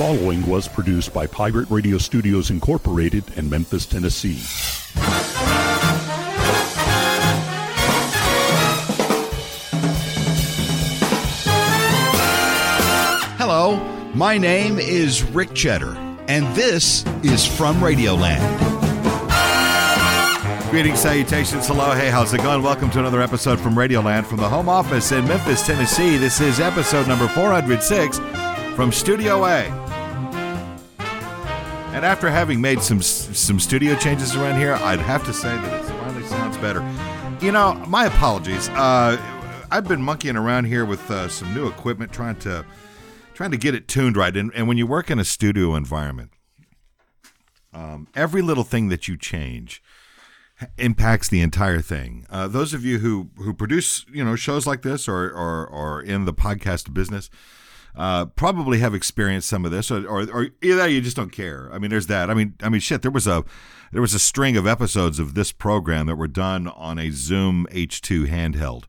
following was produced by Pirate Radio Studios Incorporated in Memphis, Tennessee. Hello, my name is Rick Cheddar, and this is From Radioland. Greetings, salutations, hello, hey, how's it going? Welcome to another episode from Radioland from the home office in Memphis, Tennessee. This is episode number 406 from Studio A. And after having made some some studio changes around here, I'd have to say that it finally sounds better. You know, my apologies. Uh, I've been monkeying around here with uh, some new equipment, trying to trying to get it tuned right. And, and when you work in a studio environment, um, every little thing that you change impacts the entire thing. Uh, those of you who who produce you know shows like this or or, or in the podcast business. Uh, probably have experienced some of this, or, or, or either you just don't care. I mean, there's that. I mean, I mean, shit. There was a there was a string of episodes of this program that were done on a Zoom H2 handheld,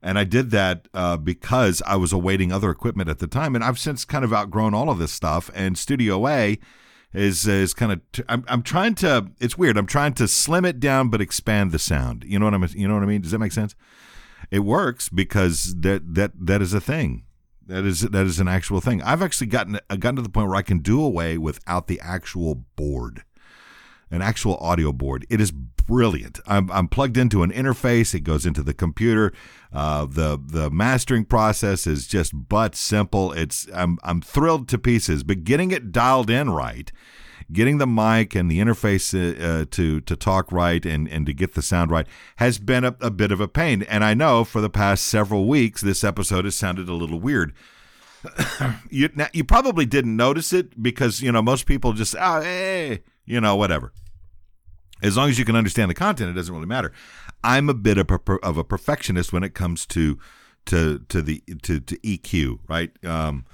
and I did that uh, because I was awaiting other equipment at the time, and I've since kind of outgrown all of this stuff. And Studio A is is kind of t- I'm I'm trying to. It's weird. I'm trying to slim it down but expand the sound. You know what I'm. You know what I mean? Does that make sense? It works because that that that is a thing. That is that is an actual thing. I've actually gotten gotten to the point where I can do away without the actual board, an actual audio board. It is brilliant. I'm, I'm plugged into an interface. It goes into the computer. Uh, the the mastering process is just but simple. It's I'm I'm thrilled to pieces. But getting it dialed in right, getting the mic and the interface uh, uh, to to talk right and and to get the sound right has been a, a bit of a pain. And I know for the past several weeks this episode has sounded a little weird. you now, you probably didn't notice it because you know most people just oh hey you know whatever as long as you can understand the content, it doesn't really matter. I'm a bit of a, perfectionist when it comes to to to the to, to EQ, right? Um,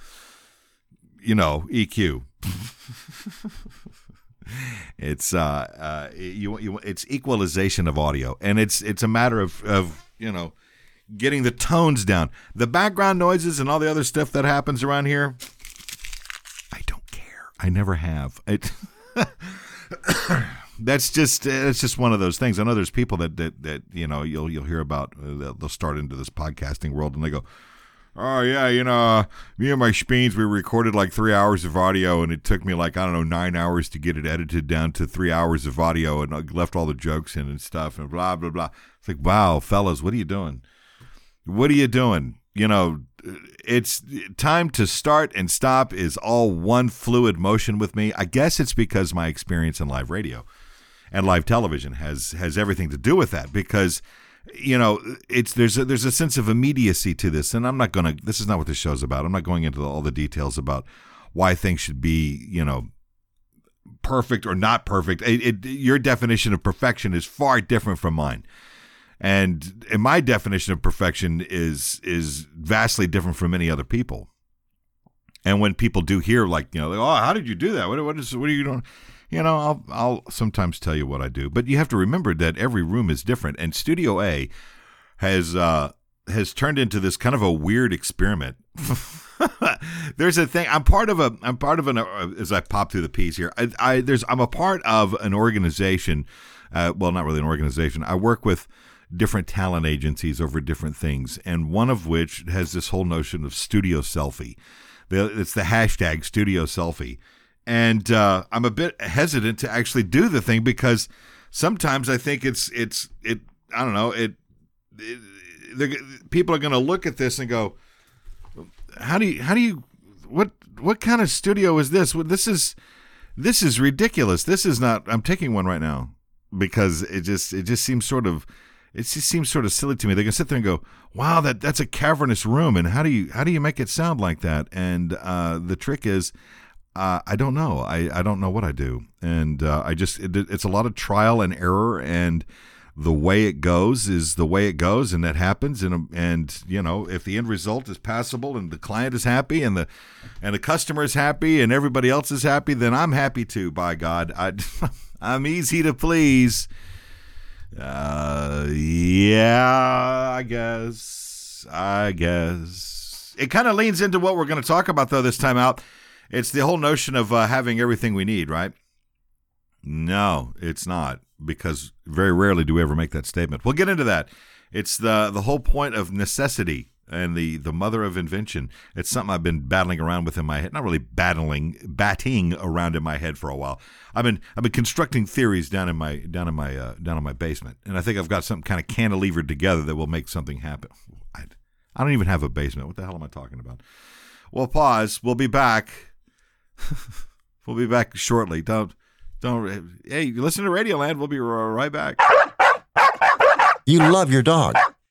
you know, EQ. it's uh, uh, you, you it's equalization of audio, and it's it's a matter of of you know getting the tones down, the background noises, and all the other stuff that happens around here. I don't care. I never have. It. that's just it's just one of those things. I know there's people that that, that you know you'll you'll hear about. Uh, they'll start into this podcasting world and they go, "Oh yeah, you know, me and my Speens, we recorded like three hours of audio, and it took me like I don't know nine hours to get it edited down to three hours of audio, and I left all the jokes in and stuff, and blah blah blah." It's like, wow, fellas, what are you doing? What are you doing? You know, it's time to start and stop is all one fluid motion with me. I guess it's because my experience in live radio and live television has has everything to do with that because you know it's there's a, there's a sense of immediacy to this and I'm not going to this is not what this show's about. I'm not going into all the details about why things should be, you know, perfect or not perfect. It, it, your definition of perfection is far different from mine. And, and my definition of perfection is is vastly different from many other people. And when people do hear like, you know, oh, how did you do that? What, what is what are you doing? you know, I'll I'll sometimes tell you what I do, but you have to remember that every room is different. And Studio A has uh, has turned into this kind of a weird experiment. there's a thing. I'm part of a. I'm part of an. Uh, as I pop through the piece here, I, I there's. I'm a part of an organization. Uh, well, not really an organization. I work with different talent agencies over different things, and one of which has this whole notion of studio selfie. It's the hashtag studio selfie. And uh, I'm a bit hesitant to actually do the thing because sometimes I think it's it's it I don't know it, it people are going to look at this and go how do you how do you what what kind of studio is this? This is this is ridiculous. This is not I'm taking one right now because it just it just seems sort of it just seems sort of silly to me. They can sit there and go, "Wow, that that's a cavernous room," and how do you how do you make it sound like that? And uh, the trick is, uh, I don't know. I, I don't know what I do, and uh, I just it, it's a lot of trial and error, and the way it goes is the way it goes, and that happens. And and you know, if the end result is passable, and the client is happy, and the and the customer is happy, and everybody else is happy, then I'm happy too. By God, I I'm easy to please. Uh, yeah, I guess. I guess it kind of leans into what we're going to talk about though this time out It's the whole notion of uh, having everything we need, right? No, it's not because very rarely do we ever make that statement. We'll get into that. It's the the whole point of necessity and the the mother of invention. It's something I've been battling around with in my head. Not really battling, batting around in my head for a while. I've been I've been constructing theories down in my down in my uh, down in my basement, and I think I've got some kind of cantilevered together that will make something happen. I, I don't even have a basement. What the hell am I talking about? Well, pause. We'll be back. we'll be back shortly. Don't don't. Hey, listen to Radioland. We'll be right back. You love your dog.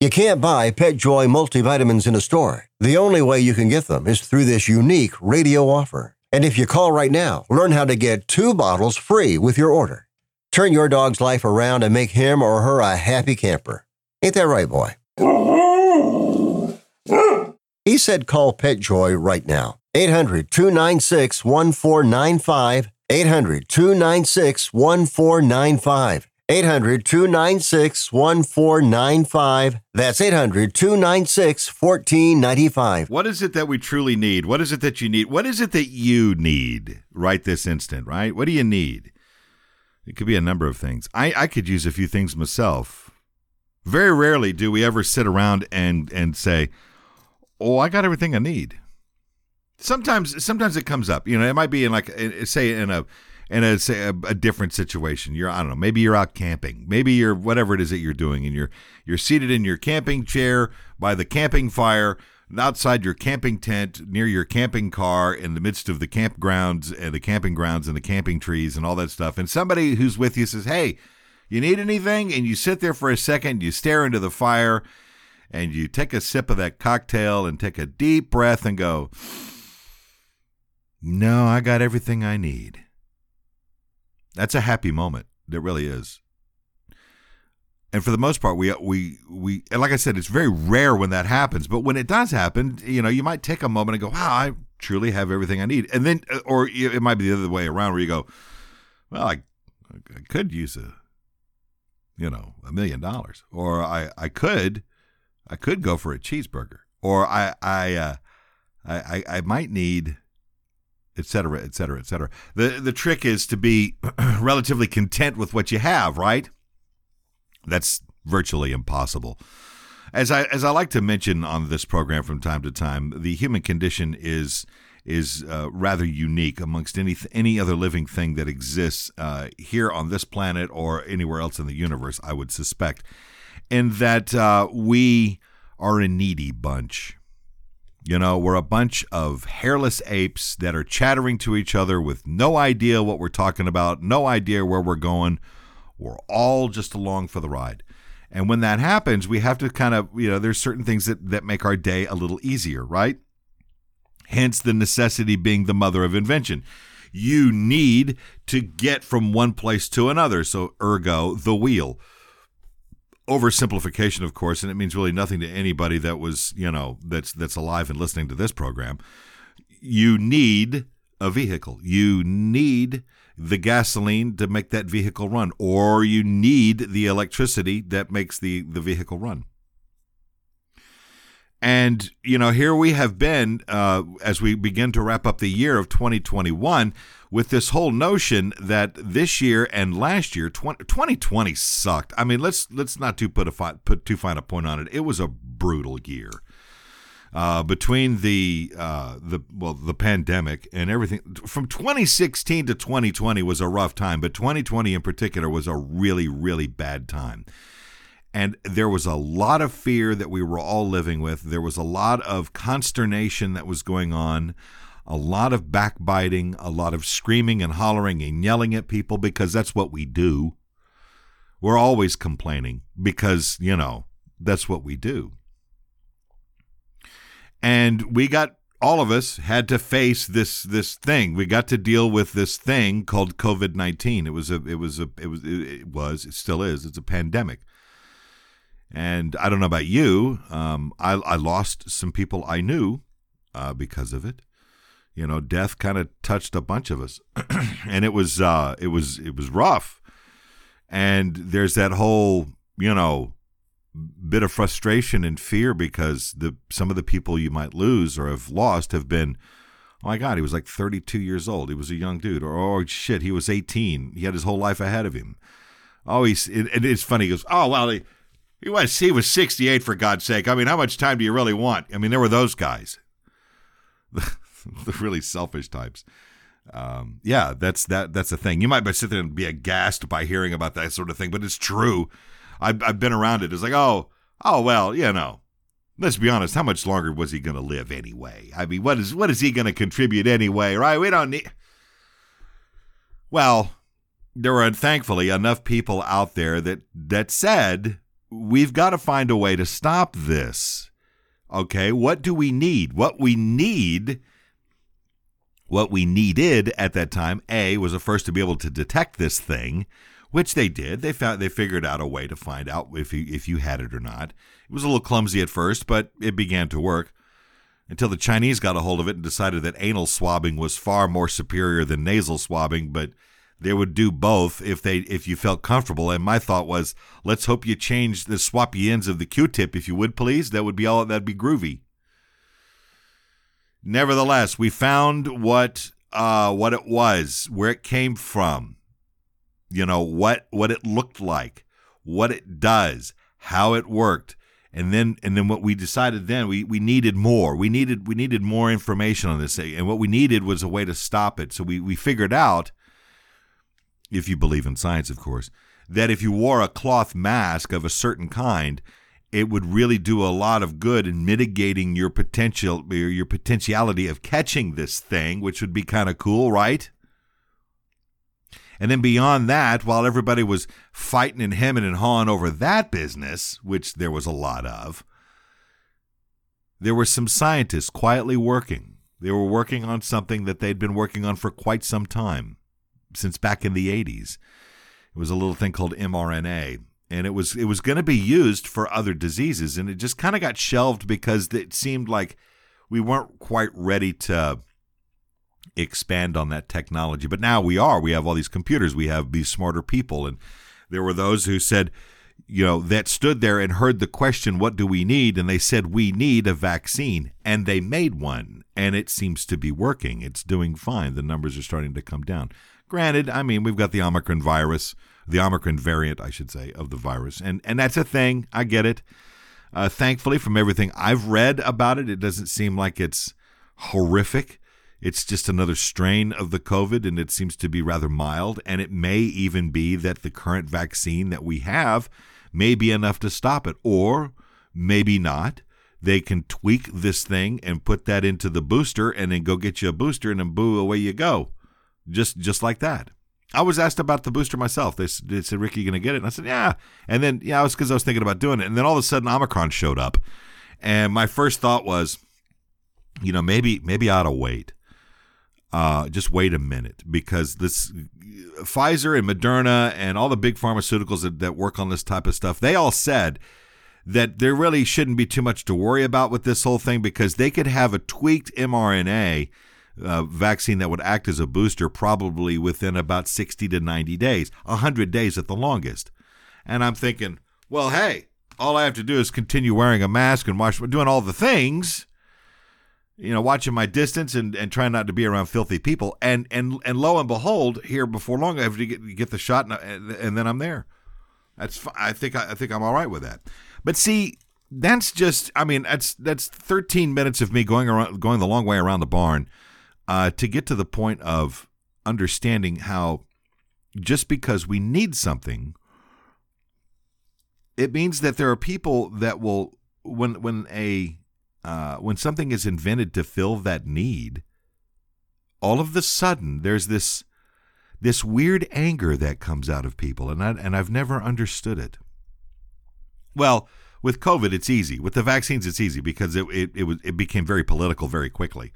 You can't buy PetJoy multivitamins in a store. The only way you can get them is through this unique radio offer. And if you call right now, learn how to get two bottles free with your order. Turn your dog's life around and make him or her a happy camper. Ain't that right, boy? He said call PetJoy right now. 800 296 1495. 800 296 1495. 800 296 1495. That's 800 296 1495. What is it that we truly need? What is it that you need? What is it that you need right this instant, right? What do you need? It could be a number of things. I, I could use a few things myself. Very rarely do we ever sit around and, and say, Oh, I got everything I need. Sometimes sometimes it comes up. You know, it might be in like say in a in a say a, a, different situation. You're I don't know, maybe you're out camping. Maybe you're whatever it is that you're doing and you're you're seated in your camping chair by the camping fire outside your camping tent near your camping car in the midst of the campgrounds and the camping grounds and the camping trees and all that stuff and somebody who's with you says, "Hey, you need anything?" and you sit there for a second, you stare into the fire and you take a sip of that cocktail and take a deep breath and go, "No, I got everything I need." That's a happy moment. It really is. And for the most part, we we we and like I said, it's very rare when that happens. But when it does happen, you know, you might take a moment and go, "Wow, I truly have everything I need." And then, uh, or it might be the other way around, where you go, "Well, I, I could use a, you know, a million dollars, or I I could, I could go for a cheeseburger, or I I uh, I I might need." Et cetera, et cetera, et cetera. The, the trick is to be relatively content with what you have, right? That's virtually impossible. As I as I like to mention on this program from time to time, the human condition is is uh, rather unique amongst any any other living thing that exists uh, here on this planet or anywhere else in the universe. I would suspect, in that uh, we are a needy bunch. You know, we're a bunch of hairless apes that are chattering to each other with no idea what we're talking about, no idea where we're going. We're all just along for the ride. And when that happens, we have to kind of, you know, there's certain things that, that make our day a little easier, right? Hence the necessity being the mother of invention. You need to get from one place to another. So, ergo, the wheel oversimplification, of course, and it means really nothing to anybody that was, you know, that's that's alive and listening to this program. You need a vehicle. You need the gasoline to make that vehicle run, or you need the electricity that makes the, the vehicle run. And, you know, here we have been uh, as we begin to wrap up the year of 2021 with this whole notion that this year and last year 20, 2020 sucked. I mean, let's let's not too put a fi- put too fine a point on it. It was a brutal year. Uh, between the uh, the well the pandemic and everything from 2016 to 2020 was a rough time, but 2020 in particular was a really really bad time. And there was a lot of fear that we were all living with. There was a lot of consternation that was going on a lot of backbiting, a lot of screaming and hollering and yelling at people because that's what we do. We're always complaining because, you know, that's what we do. And we got all of us had to face this this thing. We got to deal with this thing called COVID nineteen. It was a it was a it was it was it still is. It's a pandemic. And I don't know about you. Um, I I lost some people I knew uh, because of it. You know, death kind of touched a bunch of us, and it was uh, it was it was rough. And there's that whole you know bit of frustration and fear because the some of the people you might lose or have lost have been oh my god he was like 32 years old he was a young dude or oh shit he was 18 he had his whole life ahead of him oh he's it, it's funny he goes oh well he, was he was 68 for god's sake i mean how much time do you really want i mean there were those guys the really selfish types um, yeah that's that that's the thing you might sit there and be aghast by hearing about that sort of thing but it's true I've, I've been around it. It's like, oh, oh, well, you know, let's be honest. How much longer was he going to live anyway? I mean, what is what is he going to contribute anyway? Right? We don't need. Well, there were thankfully enough people out there that that said we've got to find a way to stop this. Okay, what do we need? What we need. What we needed at that time, A, was the first to be able to detect this thing which they did. They found they figured out a way to find out if you if you had it or not. It was a little clumsy at first, but it began to work until the Chinese got a hold of it and decided that anal swabbing was far more superior than nasal swabbing, but they would do both if they if you felt comfortable. And my thought was, let's hope you change the swappy ends of the Q-tip, if you would please. That would be all. That'd be groovy. Nevertheless, we found what uh, what it was, where it came from you know what what it looked like, what it does, how it worked, and then and then what we decided then we we needed more. We needed we needed more information on this, and what we needed was a way to stop it. So we we figured out, if you believe in science, of course, that if you wore a cloth mask of a certain kind, it would really do a lot of good in mitigating your potential your potentiality of catching this thing, which would be kind of cool, right? And then beyond that, while everybody was fighting and hemming and hawing over that business, which there was a lot of, there were some scientists quietly working. They were working on something that they'd been working on for quite some time, since back in the 80s. It was a little thing called mRNA, and it was it was going to be used for other diseases, and it just kind of got shelved because it seemed like we weren't quite ready to expand on that technology. But now we are. We have all these computers. We have these smarter people. And there were those who said, you know, that stood there and heard the question, what do we need? And they said, we need a vaccine. And they made one. And it seems to be working. It's doing fine. The numbers are starting to come down. Granted, I mean, we've got the Omicron virus, the Omicron variant, I should say, of the virus. And, and that's a thing. I get it. Uh, thankfully, from everything I've read about it, it doesn't seem like it's horrific. It's just another strain of the COVID, and it seems to be rather mild. And it may even be that the current vaccine that we have may be enough to stop it, or maybe not. They can tweak this thing and put that into the booster, and then go get you a booster, and then boo, away you go, just just like that. I was asked about the booster myself. They, they said, "Ricky, you gonna get it?" And I said, "Yeah." And then, yeah, it was because I was thinking about doing it. And then all of a sudden, Omicron showed up, and my first thought was, you know, maybe maybe I ought to wait uh, just wait a minute because this Pfizer and Moderna and all the big pharmaceuticals that, that work on this type of stuff, they all said that there really shouldn't be too much to worry about with this whole thing because they could have a tweaked mRNA uh, vaccine that would act as a booster probably within about 60 to 90 days, 100 days at the longest. And I'm thinking, well, hey, all I have to do is continue wearing a mask and wash, doing all the things you know, watching my distance and, and trying not to be around filthy people. And and and lo and behold, here before long, I have to get, get the shot, and, and then I'm there. That's I think I, I think I'm all right with that. But see, that's just I mean that's that's 13 minutes of me going around going the long way around the barn uh, to get to the point of understanding how just because we need something, it means that there are people that will when when a uh, when something is invented to fill that need, all of the sudden there's this this weird anger that comes out of people, and I, and I've never understood it. Well, with COVID, it's easy. With the vaccines, it's easy because it it it, was, it became very political very quickly,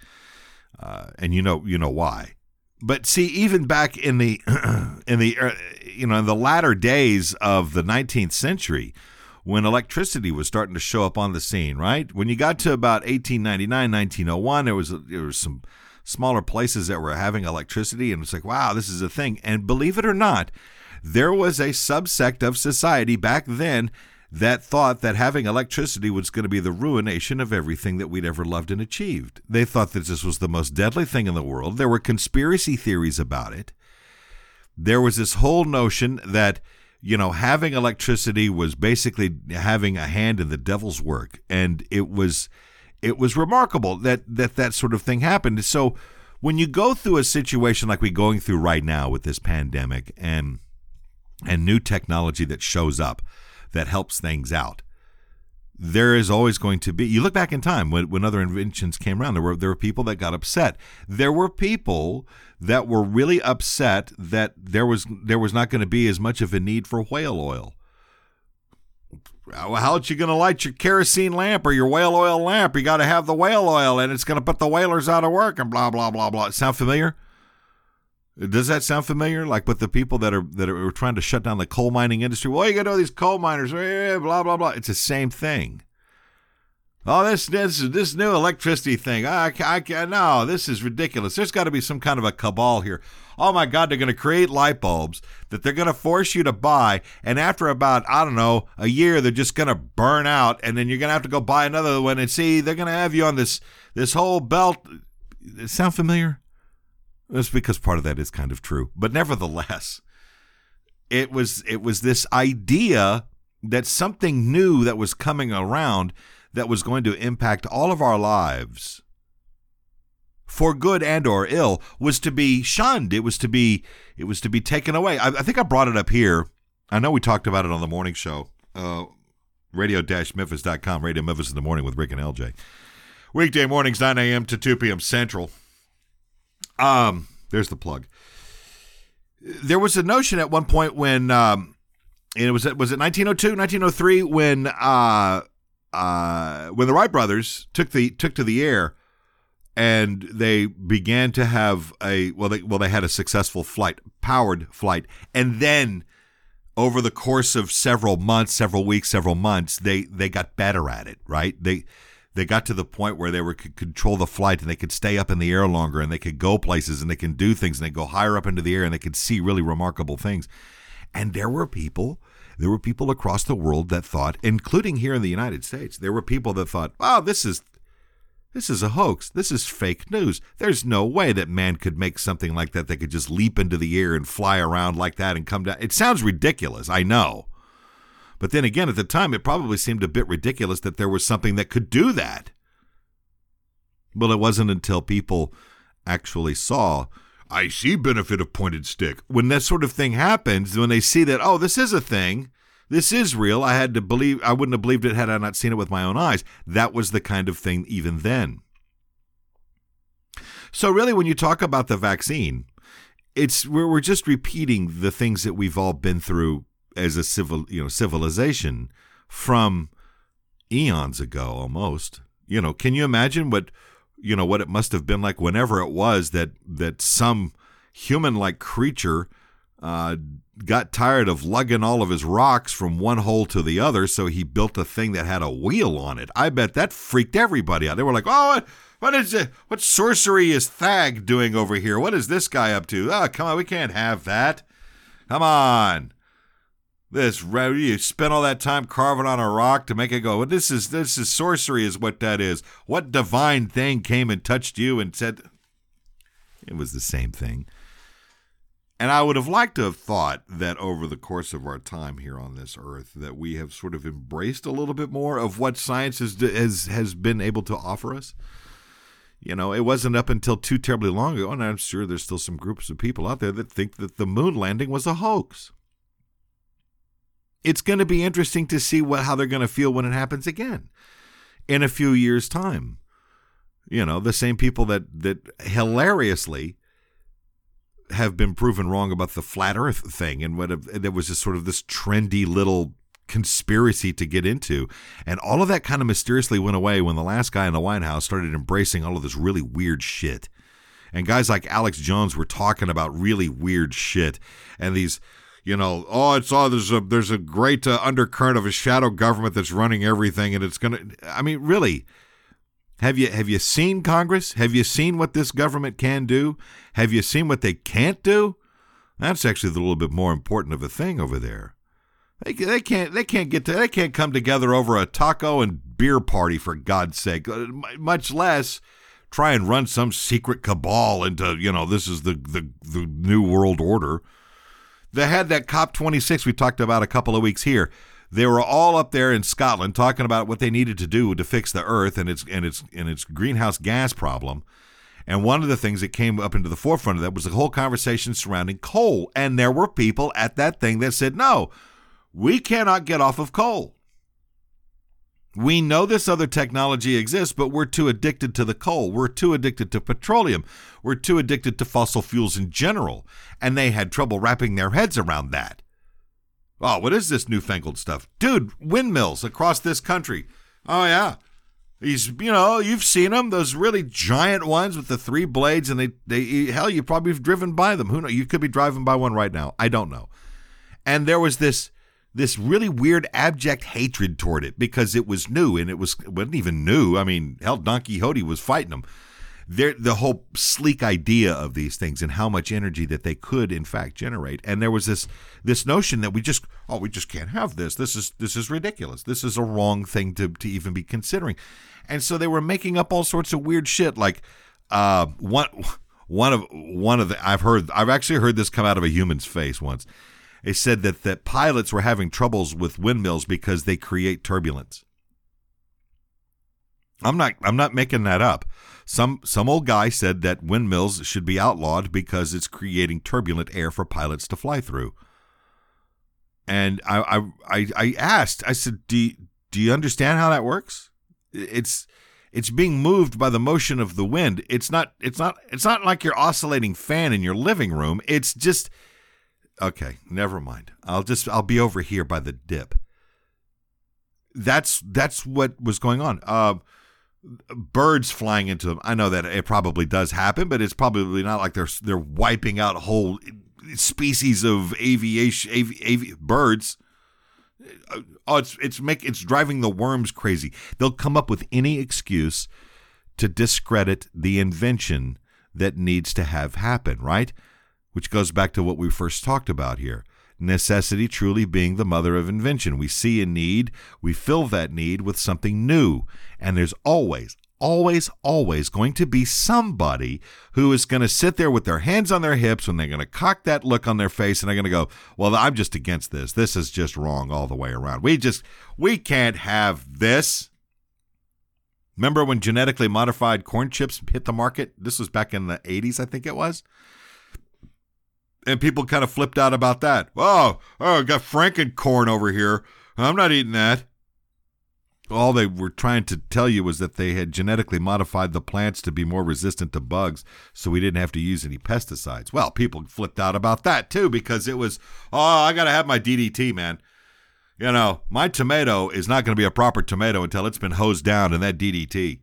uh, and you know you know why. But see, even back in the in the uh, you know in the latter days of the 19th century, when electricity was starting to show up on the scene, right? When you got to about 1899, 1901, there was there was some smaller places that were having electricity, and it's like, wow, this is a thing. And believe it or not, there was a subsect of society back then that thought that having electricity was going to be the ruination of everything that we'd ever loved and achieved. They thought that this was the most deadly thing in the world. There were conspiracy theories about it. There was this whole notion that, you know, having electricity was basically having a hand in the devil's work. And it was it was remarkable that that that sort of thing happened. So when you go through a situation like we're going through right now with this pandemic and and new technology that shows up that helps things out, there is always going to be. You look back in time when, when other inventions came around, there were there were people that got upset. There were people that were really upset that there was there was not going to be as much of a need for whale oil how are you going to light your kerosene lamp or your whale oil lamp? You got to have the whale oil, and it's going to put the whalers out of work, and blah blah blah blah. Sound familiar? Does that sound familiar? Like with the people that are that are trying to shut down the coal mining industry? Well, you got all these coal miners, eh, eh, blah blah blah. It's the same thing. Oh, this this this new electricity thing. I, I, I no, this is ridiculous. There's got to be some kind of a cabal here. Oh my God, they're going to create light bulbs that they're going to force you to buy, and after about I don't know a year, they're just going to burn out, and then you're going to have to go buy another one. And see, they're going to have you on this this whole belt. Sound familiar? That's because part of that is kind of true, but nevertheless, it was it was this idea that something new that was coming around that was going to impact all of our lives for good and or ill was to be shunned. It was to be it was to be taken away. I, I think i brought it up here. I know we talked about it on the morning show uh, radio-memphis.com radio memphis in the morning with rick and lj weekday mornings 9 a.m to 2 p.m central um there's the plug. There was a notion at one point when um and it was was it 1902 1903 when uh uh, when the Wright brothers took the took to the air and they began to have a well they well they had a successful flight powered flight. And then over the course of several months several weeks several months they they got better at it right? They they got to the point where they were could control the flight and they could stay up in the air longer and they could go places and they can do things and they go higher up into the air and they could see really remarkable things and there were people there were people across the world that thought, including here in the United States, there were people that thought, "Oh, this is this is a hoax. This is fake news. There's no way that man could make something like that that could just leap into the air and fly around like that and come down. It sounds ridiculous, I know. But then again, at the time, it probably seemed a bit ridiculous that there was something that could do that. Well, it wasn't until people actually saw I see benefit of pointed stick. When that sort of thing happens, when they see that, oh, this is a thing, this is real, I had to believe, I wouldn't have believed it had I not seen it with my own eyes. That was the kind of thing even then. So, really, when you talk about the vaccine, it's we're just repeating the things that we've all been through as a civil, you know, civilization from eons ago almost. You know, can you imagine what you know what it must have been like whenever it was that that some human-like creature uh, got tired of lugging all of his rocks from one hole to the other, so he built a thing that had a wheel on it. I bet that freaked everybody out. They were like, "Oh, what, what is it? What sorcery is Thag doing over here? What is this guy up to? Oh, come on, we can't have that. Come on." This you spent all that time carving on a rock to make it go. Well, this is this is sorcery, is what that is. What divine thing came and touched you and said it was the same thing? And I would have liked to have thought that over the course of our time here on this earth, that we have sort of embraced a little bit more of what science has has has been able to offer us. You know, it wasn't up until too terribly long ago, and I'm sure there's still some groups of people out there that think that the moon landing was a hoax it's going to be interesting to see what how they're going to feel when it happens again in a few years time you know the same people that that hilariously have been proven wrong about the flat earth thing and what there was just sort of this trendy little conspiracy to get into. And all of that kind of mysteriously went away when the last guy in the White House started embracing all of this really weird shit. And guys like Alex Jones were talking about really weird shit. And these, you know, oh, it's all there's a there's a great uh, undercurrent of a shadow government that's running everything, and it's gonna. I mean, really, have you have you seen Congress? Have you seen what this government can do? Have you seen what they can't do? That's actually a little bit more important of a thing over there. They, they can't they can't get to, they can't come together over a taco and beer party for God's sake. Uh, much less try and run some secret cabal into you know this is the the, the new world order. They had that COP 26 we talked about a couple of weeks here. They were all up there in Scotland talking about what they needed to do to fix the Earth and its and its and its greenhouse gas problem. And one of the things that came up into the forefront of that was the whole conversation surrounding coal. And there were people at that thing that said, no, we cannot get off of coal. We know this other technology exists, but we're too addicted to the coal. We're too addicted to petroleum. We're too addicted to fossil fuels in general. And they had trouble wrapping their heads around that. Oh, what is this newfangled stuff? Dude, windmills across this country. Oh, yeah. He's, you know, you've seen them, those really giant ones with the three blades, and they, they, hell, you probably have driven by them. Who knows? You could be driving by one right now. I don't know. And there was this, this really weird, abject hatred toward it because it was new, and it was wasn't even new. I mean, hell, Don Quixote was fighting them. There, the whole sleek idea of these things and how much energy that they could, in fact, generate. And there was this, this notion that we just, oh, we just can't have this. This is, this is ridiculous. This is a wrong thing to, to even be considering and so they were making up all sorts of weird shit. Like uh, one one of one of the I've heard I've actually heard this come out of a human's face once. They said that that pilots were having troubles with windmills because they create turbulence. I'm not I'm not making that up. Some some old guy said that windmills should be outlawed because it's creating turbulent air for pilots to fly through. And I I I asked I said do do you understand how that works? it's it's being moved by the motion of the wind. It's not it's not it's not like your oscillating fan in your living room. It's just okay, never mind. I'll just I'll be over here by the dip. That's that's what was going on. Uh, birds flying into them. I know that it probably does happen, but it's probably not like they're they're wiping out whole species of aviation avi, avi, birds oh, it's it's make it's driving the worms crazy. They'll come up with any excuse to discredit the invention that needs to have happen, right? Which goes back to what we first talked about here. Necessity truly being the mother of invention. We see a need, we fill that need with something new, and there's always, always, always going to be somebody who is going to sit there with their hands on their hips when they're going to cock that look on their face and they're going to go, Well, I'm just against this. This is just wrong all the way around. We just, we can't have this. Remember when genetically modified corn chips hit the market? This was back in the 80s, I think it was. And people kind of flipped out about that. Oh, oh, I got Franken corn over here. I'm not eating that all they were trying to tell you was that they had genetically modified the plants to be more resistant to bugs so we didn't have to use any pesticides. Well, people flipped out about that too because it was, oh, I got to have my DDT, man. You know, my tomato is not going to be a proper tomato until it's been hosed down in that DDT.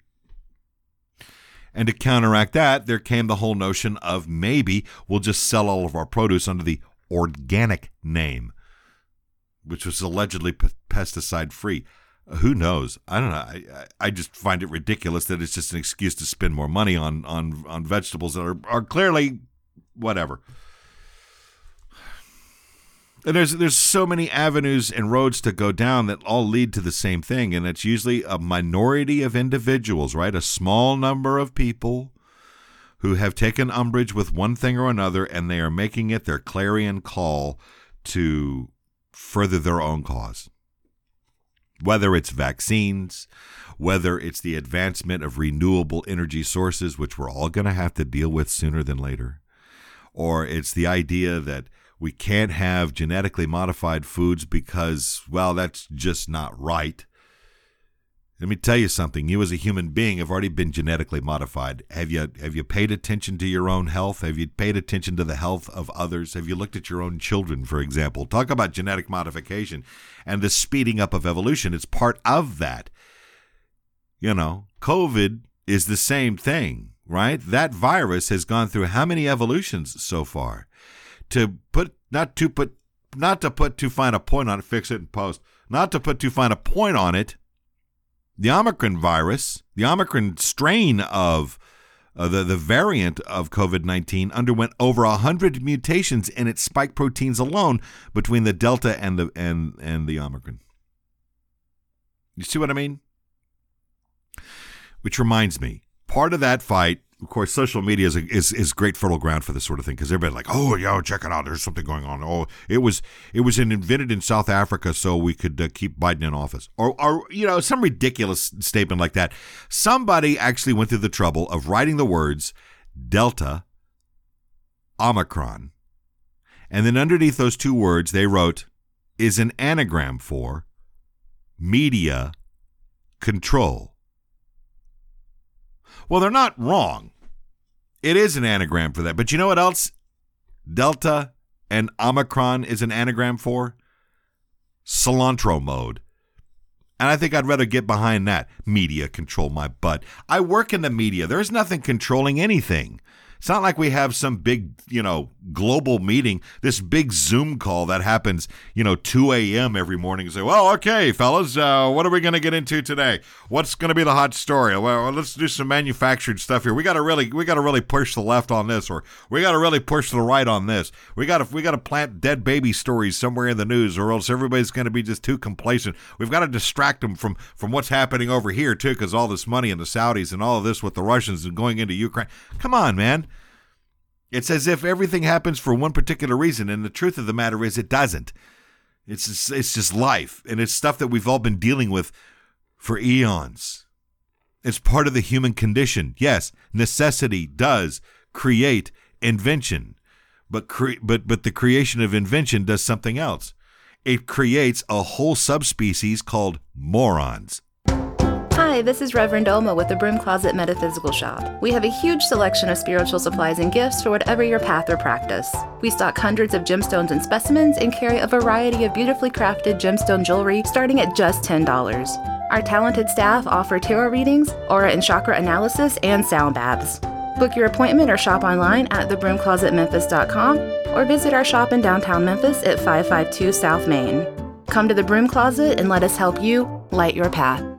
And to counteract that, there came the whole notion of maybe we'll just sell all of our produce under the organic name, which was allegedly pesticide free uh, who knows? I don't know. I, I just find it ridiculous that it's just an excuse to spend more money on on on vegetables that are are clearly whatever. And there's there's so many avenues and roads to go down that all lead to the same thing, and it's usually a minority of individuals, right? A small number of people who have taken umbrage with one thing or another, and they are making it their clarion call to further their own cause whether it's vaccines, whether it's the advancement of renewable energy sources, which we're all going to have to deal with sooner than later, or it's the idea that we can't have genetically modified foods because, well, that's just not right. Let me tell you something. You as a human being have already been genetically modified. Have you have you paid attention to your own health? Have you paid attention to the health of others? Have you looked at your own children, for example? Talk about genetic modification and the speeding up of evolution. It's part of that. You know, COVID is the same thing, right? That virus has gone through how many evolutions so far? To put not to put not to put too fine a point on it, fix it in post. Not to put too fine a point on it the Omicron virus, the Omicron strain of uh, the, the variant of COVID 19 underwent over 100 mutations in its spike proteins alone between the Delta and the, and, and the Omicron. You see what I mean? Which reminds me, part of that fight of course, social media is, is is great fertile ground for this sort of thing because everybody's like, "Oh, yo, check it out. There's something going on." Oh, it was it was invented in South Africa so we could uh, keep Biden in office, or or you know, some ridiculous statement like that. Somebody actually went through the trouble of writing the words Delta, Omicron, and then underneath those two words they wrote is an anagram for media control. Well, they're not wrong. It is an anagram for that. But you know what else? Delta and Omicron is an anagram for? Cilantro mode. And I think I'd rather get behind that. Media control my butt. I work in the media. There's nothing controlling anything. It's not like we have some big, you know, global meeting, this big Zoom call that happens, you know, 2 a.m. every morning and say, well, okay, fellas, uh, what are we going to get into today? What's going to be the hot story? Well, let's do some manufactured stuff here. We got to really, we got to really push the left on this, or we got to really push the right on this. We got to, we got to plant dead baby stories somewhere in the news, or else everybody's going to be just too complacent. We've got to distract them from, from what's happening over here too, because all this money and the Saudis and all of this with the Russians and going into Ukraine. Come on, man. It's as if everything happens for one particular reason, and the truth of the matter is it doesn't. It's just, it's just life, and it's stuff that we've all been dealing with for eons. It's part of the human condition. Yes, necessity does create invention, but cre- but but the creation of invention does something else. It creates a whole subspecies called morons. Hi, this is Reverend Oma with the Broom Closet Metaphysical Shop. We have a huge selection of spiritual supplies and gifts for whatever your path or practice. We stock hundreds of gemstones and specimens and carry a variety of beautifully crafted gemstone jewelry starting at just $10. Our talented staff offer tarot readings, aura and chakra analysis, and sound baths. Book your appointment or shop online at thebroomclosetmemphis.com or visit our shop in downtown Memphis at 552 South Main. Come to the Broom Closet and let us help you light your path.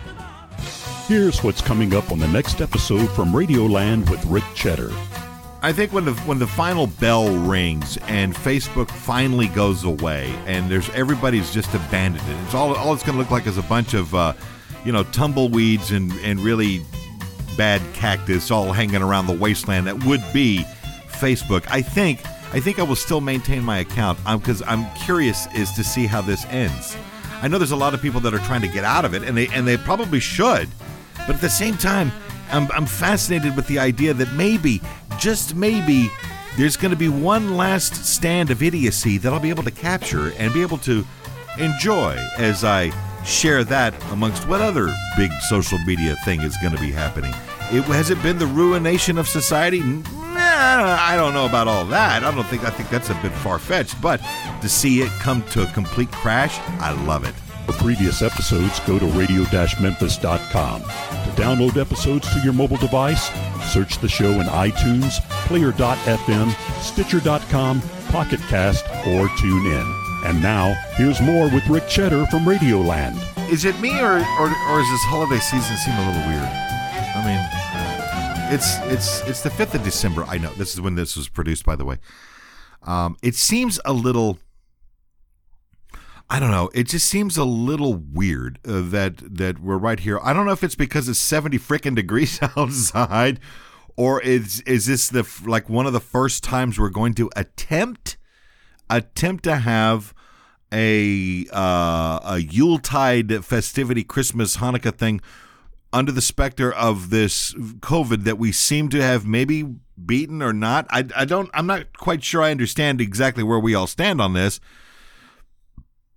Here's what's coming up on the next episode from Radioland with Rick Cheddar. I think when the when the final bell rings and Facebook finally goes away and there's everybody's just abandoned it. It's all all it's going to look like is a bunch of uh, you know tumbleweeds and and really bad cactus all hanging around the wasteland that would be Facebook. I think I think I will still maintain my account because I'm, I'm curious as to see how this ends. I know there's a lot of people that are trying to get out of it, and they and they probably should. But at the same time, I'm, I'm fascinated with the idea that maybe, just maybe, there's going to be one last stand of idiocy that I'll be able to capture and be able to enjoy as I share that amongst what other big social media thing is going to be happening. It, has it been the ruination of society? Nah, I don't know about all that. I don't think I think that's a bit far fetched. But to see it come to a complete crash, I love it. For previous episodes, go to radio-memphis.com. To download episodes to your mobile device, search the show in iTunes, Player.fm, Stitcher.com, Pocket Cast, or tune in. And now, here's more with Rick Cheddar from Radioland. Is it me, or, or, or is this holiday season seem a little weird? I mean, it's it's it's the fifth of December. I know this is when this was produced, by the way. Um, it seems a little I don't know. It just seems a little weird uh, that that we're right here. I don't know if it's because it's seventy freaking degrees outside, or is is this the like one of the first times we're going to attempt attempt to have a uh, a Yuletide festivity, Christmas, Hanukkah thing under the specter of this COVID that we seem to have maybe beaten or not. I, I don't. I'm not quite sure. I understand exactly where we all stand on this.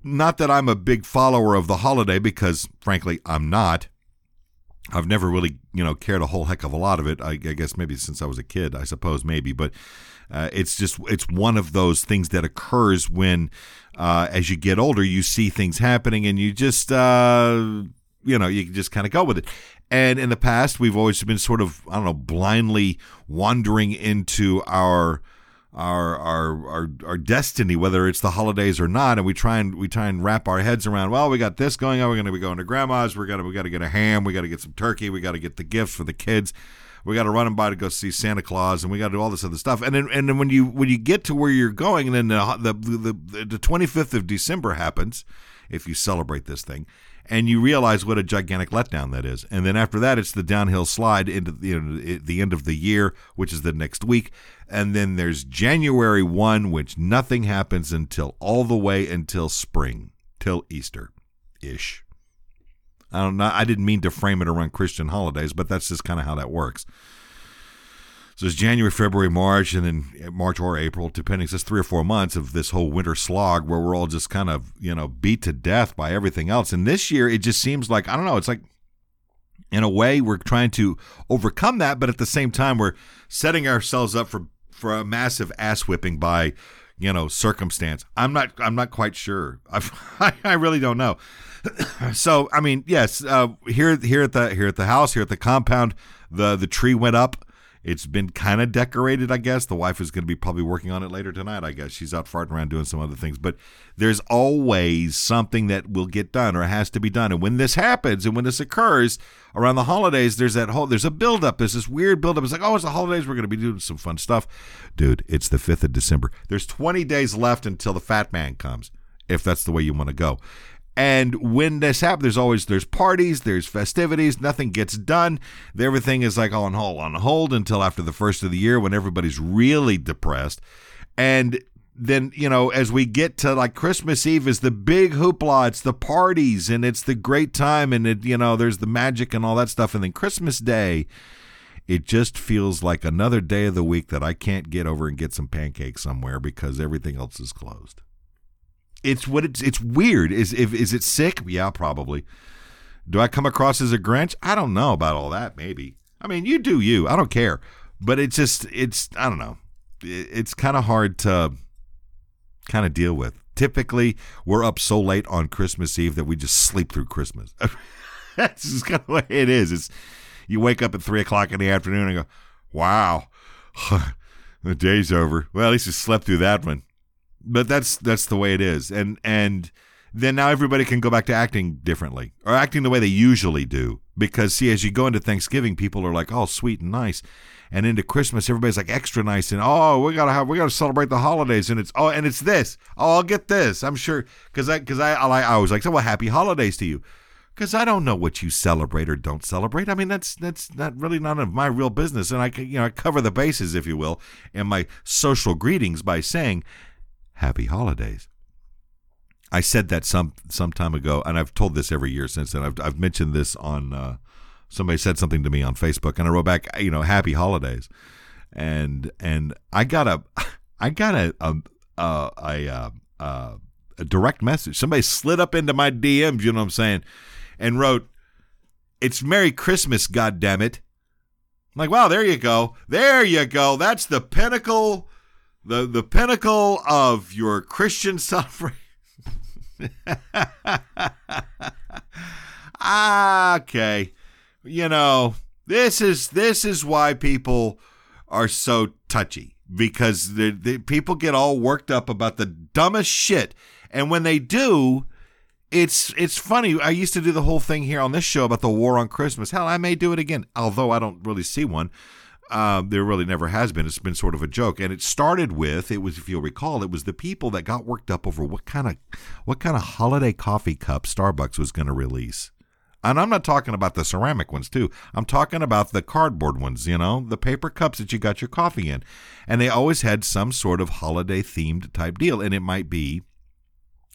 Not that I'm a big follower of the holiday because, frankly, I'm not. I've never really, you know, cared a whole heck of a lot of it. I, I guess maybe since I was a kid, I suppose maybe, but uh, it's just it's one of those things that occurs when, uh, as you get older, you see things happening and you just, uh, you know, you just kind of go with it. And in the past, we've always been sort of, I don't know, blindly wandering into our our our our our destiny, whether it's the holidays or not, and we try and we try and wrap our heads around. Well, we got this going on. We're going to be going to grandma's. We're gonna we got to get a ham. We got to get some turkey. We got to get the gifts for the kids. We got to run them by to go see Santa Claus, and we got to do all this other stuff. And then and then when you when you get to where you're going, and then the the the, the 25th of December happens, if you celebrate this thing, and you realize what a gigantic letdown that is. And then after that, it's the downhill slide into you know, the end of the year, which is the next week. And then there's January 1, which nothing happens until all the way until spring, till Easter ish. I don't know. I didn't mean to frame it around Christian holidays, but that's just kind of how that works. So it's January, February, March, and then March or April, depending. So it's three or four months of this whole winter slog where we're all just kind of, you know, beat to death by everything else. And this year, it just seems like, I don't know, it's like, in a way, we're trying to overcome that, but at the same time, we're setting ourselves up for, for a massive ass whipping by, you know, circumstance. I'm not, I'm not quite sure. I, I really don't know. so, I mean, yes, uh, here, here at the, here at the house, here at the compound, the, the tree went up it's been kind of decorated, I guess. The wife is going to be probably working on it later tonight, I guess. She's out farting around doing some other things. But there's always something that will get done or has to be done. And when this happens and when this occurs around the holidays, there's that whole, there's a buildup. There's this weird buildup. It's like, oh, it's the holidays. We're going to be doing some fun stuff. Dude, it's the 5th of December. There's 20 days left until the fat man comes, if that's the way you want to go. And when this happens, there's always there's parties, there's festivities, nothing gets done. Everything is like on hold on hold until after the first of the year when everybody's really depressed. And then, you know, as we get to like Christmas Eve is the big hoopla, it's the parties and it's the great time and it, you know, there's the magic and all that stuff. And then Christmas Day, it just feels like another day of the week that I can't get over and get some pancakes somewhere because everything else is closed it's what it's it's weird. Is if is it sick? Yeah, probably. Do I come across as a Grinch? I don't know about all that. Maybe. I mean, you do you. I don't care. But it's just it's I don't know. It's kind of hard to kind of deal with. Typically, we're up so late on Christmas Eve that we just sleep through Christmas. That's just kind of the way it is. It's you wake up at three o'clock in the afternoon and go, "Wow, the day's over." Well, at least you slept through that one but that's that's the way it is. And and then now everybody can go back to acting differently or acting the way they usually do because see as you go into thanksgiving people are like oh sweet and nice. And into christmas everybody's like extra nice and oh we gotta have we gotta celebrate the holidays. And it's oh and it's this. Oh i'll get this. I'm sure. Because i because I, I i was like so well happy holidays to you. Because I don't know what you celebrate or don't celebrate. I mean, that's that's not really none of my real business, and I you know I cover the bases, if you will, in my social greetings by saying, happy holidays. I said that some some time ago, and I've told this every year since then. I've I've mentioned this on uh, somebody said something to me on Facebook, and I wrote back, you know, happy holidays, and and I got a I got a a a, a, a, direct message. Somebody slid up into my DMs, you know what I'm saying, and wrote, "It's Merry Christmas, God damn it." Like, wow, there you go, there you go. That's the pinnacle the the pinnacle of your Christian suffering. okay, you know this is this is why people are so touchy because the, the people get all worked up about the dumbest shit, and when they do, it's it's funny. I used to do the whole thing here on this show about the war on Christmas. Hell, I may do it again, although I don't really see one Uh, there really never has been. It's been sort of a joke, and it started with it was, if you'll recall, it was the people that got worked up over what kind of what kind of holiday coffee cup Starbucks was going to release. And I'm not talking about the ceramic ones too. I'm talking about the cardboard ones, you know, the paper cups that you got your coffee in. And they always had some sort of holiday themed type deal. And it might be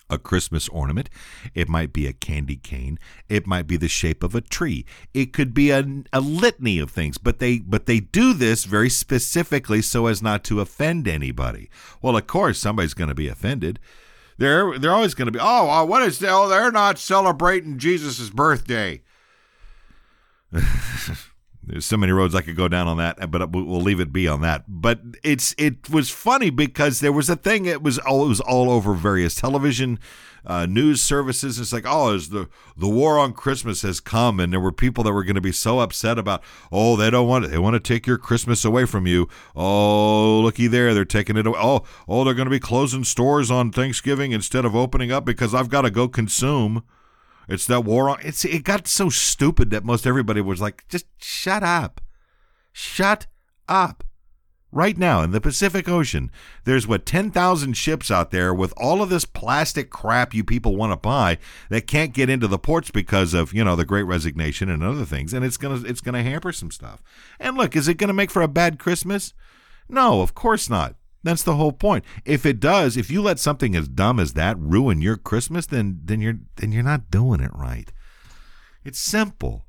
a Christmas ornament. It might be a candy cane. It might be the shape of a tree. It could be a, a litany of things, but they but they do this very specifically so as not to offend anybody. Well, of course, somebody's going to be offended. They're they're always going to be oh uh, what is oh they're not celebrating Jesus' birthday. There's so many roads I could go down on that, but we'll leave it be on that. But it's it was funny because there was a thing. It was all it was all over various television, uh, news services. It's like oh, is the the war on Christmas has come, and there were people that were going to be so upset about oh they don't want it. They want to take your Christmas away from you. Oh looky there, they're taking it away. Oh oh they're going to be closing stores on Thanksgiving instead of opening up because I've got to go consume. It's that war on. It's it got so stupid that most everybody was like, just shut up, shut up. Right now in the Pacific Ocean, there's what 10,000 ships out there with all of this plastic crap you people want to buy that can't get into the ports because of, you know, the great resignation and other things and it's going to it's going to hamper some stuff. And look, is it going to make for a bad Christmas? No, of course not. That's the whole point. If it does, if you let something as dumb as that ruin your Christmas, then then you're then you're not doing it right. It's simple.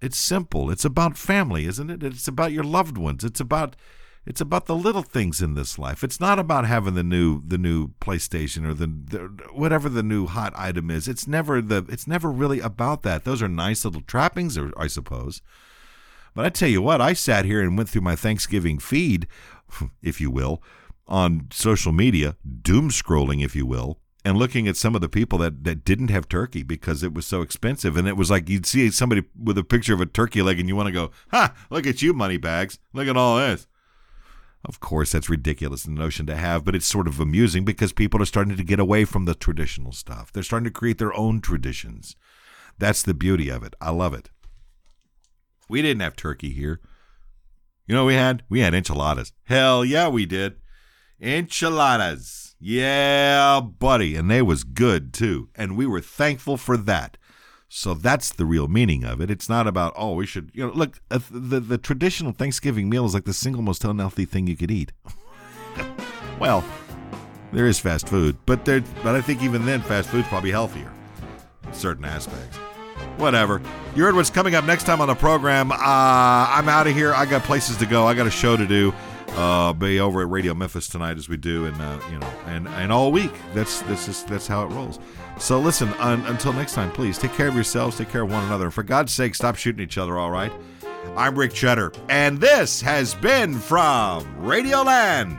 It's simple. It's about family, isn't it? It's about your loved ones. It's about it's about the little things in this life. It's not about having the new the new PlayStation or the, the whatever the new hot item is. It's never the it's never really about that. Those are nice little trappings, I suppose. But I tell you what, I sat here and went through my Thanksgiving feed if you will, on social media, doom scrolling, if you will, and looking at some of the people that, that didn't have turkey because it was so expensive. And it was like you'd see somebody with a picture of a turkey leg and you want to go, ha, look at you, money bags. Look at all this. Of course, that's ridiculous the notion to have, but it's sort of amusing because people are starting to get away from the traditional stuff. They're starting to create their own traditions. That's the beauty of it. I love it. We didn't have turkey here. You know we had? We had enchiladas. Hell yeah, we did. Enchiladas. Yeah, buddy. And they was good too. And we were thankful for that. So that's the real meaning of it. It's not about, oh, we should, you know, look, uh, the, the traditional Thanksgiving meal is like the single most unhealthy thing you could eat. well, there is fast food, but there, but I think even then, fast food's probably healthier in certain aspects whatever. You heard what's coming up next time on the program. Uh, I'm out of here. I got places to go. I got a show to do. Uh, be over at Radio Memphis tonight as we do, and uh, you know, and and all week. That's that's that's how it rolls. So listen, un, until next time, please take care of yourselves, take care of one another, and for God's sake, stop shooting each other. All right. I'm Rick Cheddar, and this has been from Radioland.